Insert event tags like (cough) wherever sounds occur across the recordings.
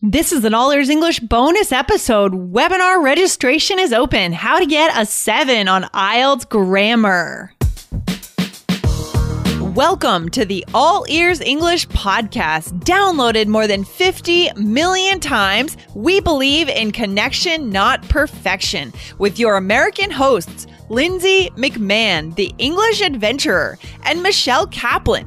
This is an All Ears English bonus episode. Webinar registration is open. How to get a 7 on IELTS grammar. Welcome to the All Ears English podcast. Downloaded more than 50 million times, we believe in connection, not perfection, with your American hosts, Lindsay McMahon, the English adventurer, and Michelle Kaplan,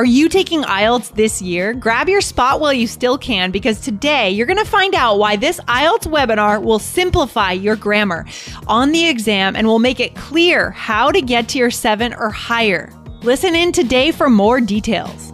Are you taking IELTS this year? Grab your spot while you still can because today you're going to find out why this IELTS webinar will simplify your grammar on the exam and will make it clear how to get to your 7 or higher. Listen in today for more details.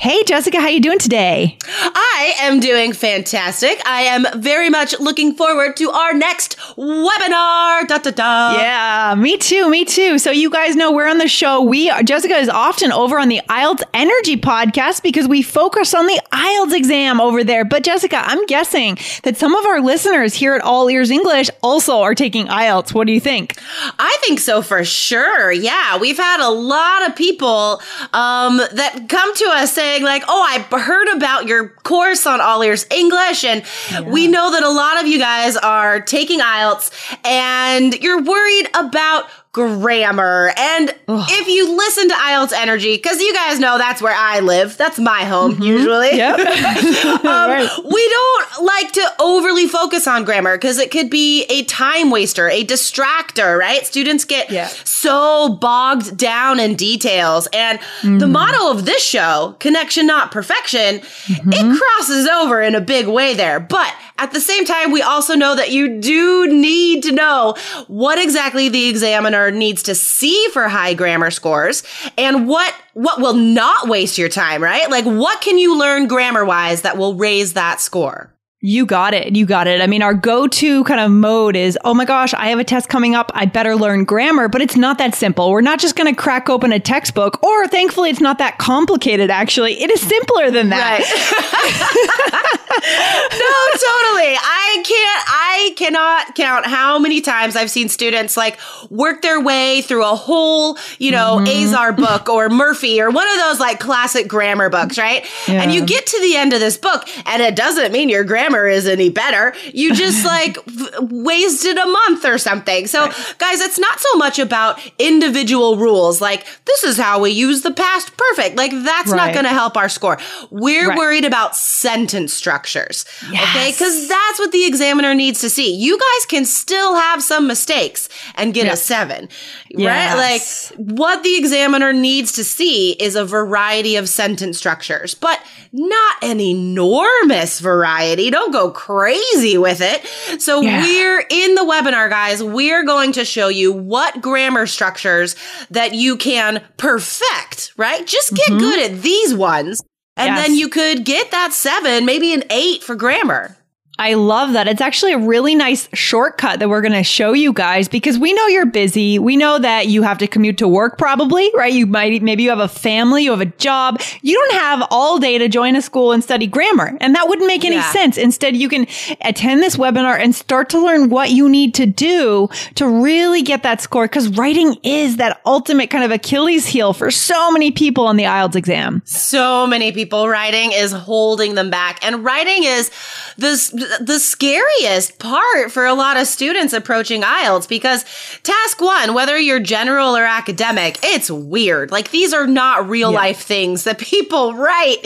Hey Jessica, how you doing today? I am doing fantastic. I am very much looking forward to our next webinar. Da, da, da. Yeah, me too, me too. So you guys know we're on the show. We are, Jessica is often over on the IELTS Energy podcast because we focus on the IELTS exam over there. But Jessica, I'm guessing that some of our listeners here at All Ears English also are taking IELTS. What do you think? I think so for sure. Yeah, we've had a lot of people um, that come to us saying saying like, "Oh, I heard about your course on All Ears English, and yeah. we know that a lot of you guys are taking IELTS, and you're worried about." Grammar. And Ugh. if you listen to IELTS Energy, because you guys know that's where I live, that's my home mm-hmm. usually. Yep. (laughs) (laughs) um, right. We don't like to overly focus on grammar because it could be a time waster, a distractor, right? Students get yeah. so bogged down in details. And mm. the motto of this show, connection, not perfection, mm-hmm. it crosses over in a big way there. But at the same time, we also know that you do need to know what exactly the examiner needs to see for high grammar scores and what what will not waste your time, right? Like what can you learn grammar wise that will raise that score? You got it. You got it. I mean, our go to kind of mode is, oh my gosh, I have a test coming up. I better learn grammar, but it's not that simple. We're not just going to crack open a textbook, or thankfully, it's not that complicated, actually. It is simpler than that. (laughs) (laughs) No, totally. I can't, I cannot count how many times I've seen students like work their way through a whole, you know, mm-hmm. Azar book or Murphy or one of those like classic grammar books, right? Yeah. And you get to the end of this book and it doesn't mean your grammar is any better. You just (laughs) like wasted a month or something. So, right. guys, it's not so much about individual rules like this is how we use the past perfect. Like that's right. not going to help our score. We're right. worried about sentence structures. Yes. Okay? Cuz that's what the examiner needs to see. You guys can still have some mistakes and get yes. a 7. Yes. Right? Like what the examiner needs to see is a variety of sentence structures, but not an enormous variety don't go crazy with it. So yeah. we're in the webinar, guys. We're going to show you what grammar structures that you can perfect, right? Just get mm-hmm. good at these ones. And yes. then you could get that seven, maybe an eight for grammar. I love that. It's actually a really nice shortcut that we're going to show you guys because we know you're busy. We know that you have to commute to work probably, right? You might, maybe you have a family, you have a job. You don't have all day to join a school and study grammar. And that wouldn't make any yeah. sense. Instead, you can attend this webinar and start to learn what you need to do to really get that score because writing is that ultimate kind of Achilles heel for so many people on the IELTS exam. So many people writing is holding them back and writing is this the scariest part for a lot of students approaching IELTS because task one, whether you're general or academic, it's weird. Like these are not real yeah. life things that people write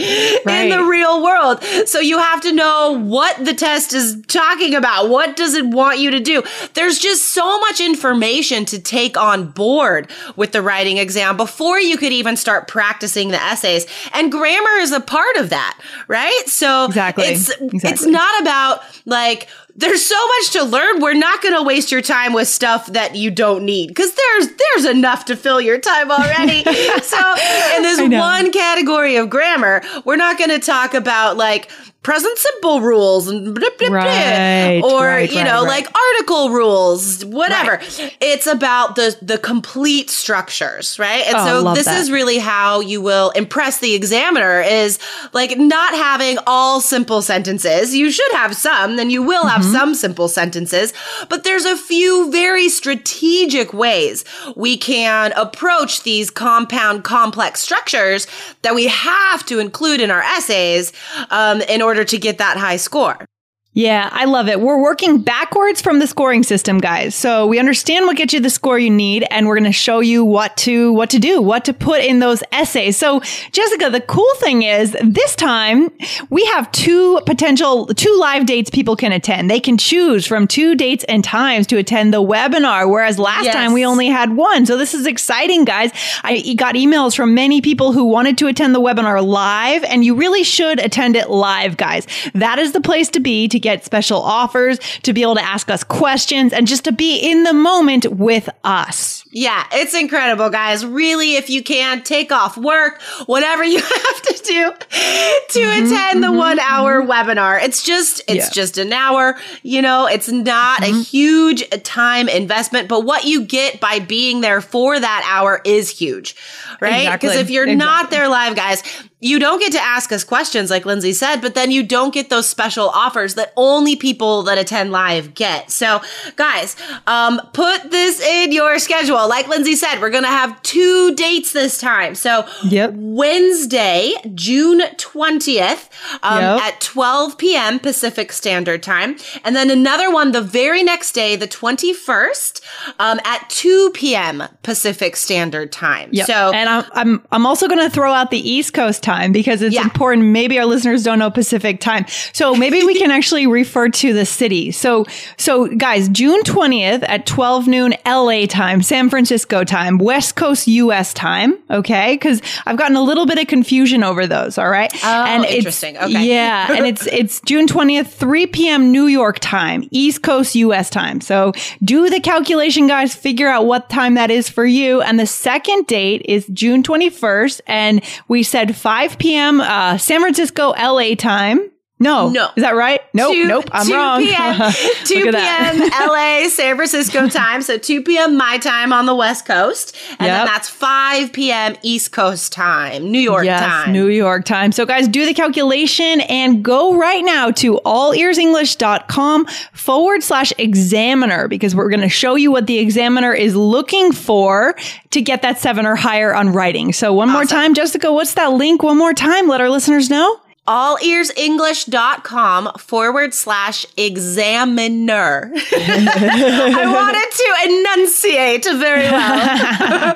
right. in the real world. So you have to know what the test is talking about. What does it want you to do? There's just so much information to take on board with the writing exam before you could even start practicing the essays. And grammar is a part of that, right? So exactly. it's exactly. it's not about like there's so much to learn. We're not going to waste your time with stuff that you don't need because there's there's enough to fill your time already. (laughs) so, in this one category of grammar, we're not going to talk about like present simple rules and blah, blah, right, blah, or right, you know right. like article rules whatever it's about the the complete structures right and Oh, so this that. is really how you will impress the examiner is like not having all simple sentences you should have some then you will have Mm-hmm. some simple sentences but there's a few very strategic ways we can approach these compound complex structures that we have to include in our essays um, in order to get that high score Yeah, I love it. We're working backwards from the scoring system, guys. So we understand what gets you the score you need, and we're going to show you what to what to do, what to put in those essays. So, Jessica, the cool thing is this time we have two potential two live dates people can attend. They can choose from two dates and times to attend the webinar, whereas last Yes. time we only had one. So this is exciting, guys. I got emails from many people who wanted to attend the webinar live, and you really should attend it live, guys. That is the place to be to get special offers, to be able to ask us questions, and just to be in the moment with us. Yeah, it's incredible, guys. Really, if you can, take off work, whatever (laughs) you have to do to mm-hmm, attend the mm-hmm, one hour mm-hmm. webinar. It's just, it's Yeah. just an hour. You know, it's not a huge time investment, but what you get by being there for that hour is huge, right? Exactly. Because if you're not there live, guys, you don't get to ask us questions like Lindsay said, but then you don't get those special offers that only people that attend live get. So, guys, um, put this in your schedule. Like Lindsay said, we're going to have two dates this time. So, Yep. Wednesday, June 20th um, Yep. at 12 p.m. Pacific Standard Time. And then another one the very next day, the 21st, um, at 2 p.m. Pacific Standard Time. Yep. So, and I'm I'm I'm also going to throw out the East Coast time because it's Yeah. important. Maybe our listeners don't know Pacific time, so maybe we can (laughs) actually refer to the city. So so guys, June twentieth at twelve noon LA time, San Francisco time, West Coast US time. Okay, because I've gotten a little bit of confusion over those. All right, Oh, it's- interesting. Okay. yeah, and it's (laughs) it's June twentieth, three p.m. New York time, East Coast U.S. time. So do the calculation, guys. Figure out what time that is for you. And the second date is June twenty first, and we said five p.m. Uh, San Francisco, L.A. time. No, No. is that right? Nope, 2, nope, I'm 2 wrong. p.m. (laughs) 2 p.m. LA, (laughs) San Francisco time. So 2 p.m. my time on the West Coast. And then that's 5 p.m. East Coast time, New York Yes, time. New York time. So, guys, do the calculation and go right now to allearsenglish.com forward slash examiner because we're going to show you what the examiner is looking for to get that seven or higher on writing. So, one more time, Jessica, what's that link? One more time. Let our listeners know. allearsenglish.com forward slash examiner. (laughs) I wanted to enunciate very well.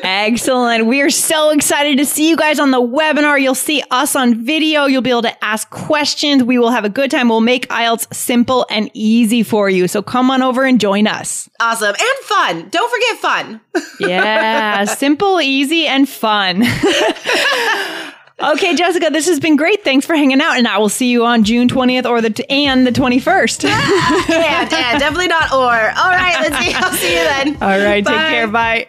(laughs) Excellent. We are so excited to see you guys on the webinar. You'll see us on video. You'll be able to ask questions. We will have a good time. We'll make IELTS simple and easy for you. So come on over and join us. awesome. And fun. Don't forget fun. (laughs) Yeah, simple, easy, and fun. Okay, Jessica, this has been great. Thanks for hanging out, and I will see you on June 20th or the t- and the 21st. and, and definitely not or. All right, Lindsay. I'll see you then. All right, Bye. take care. Bye.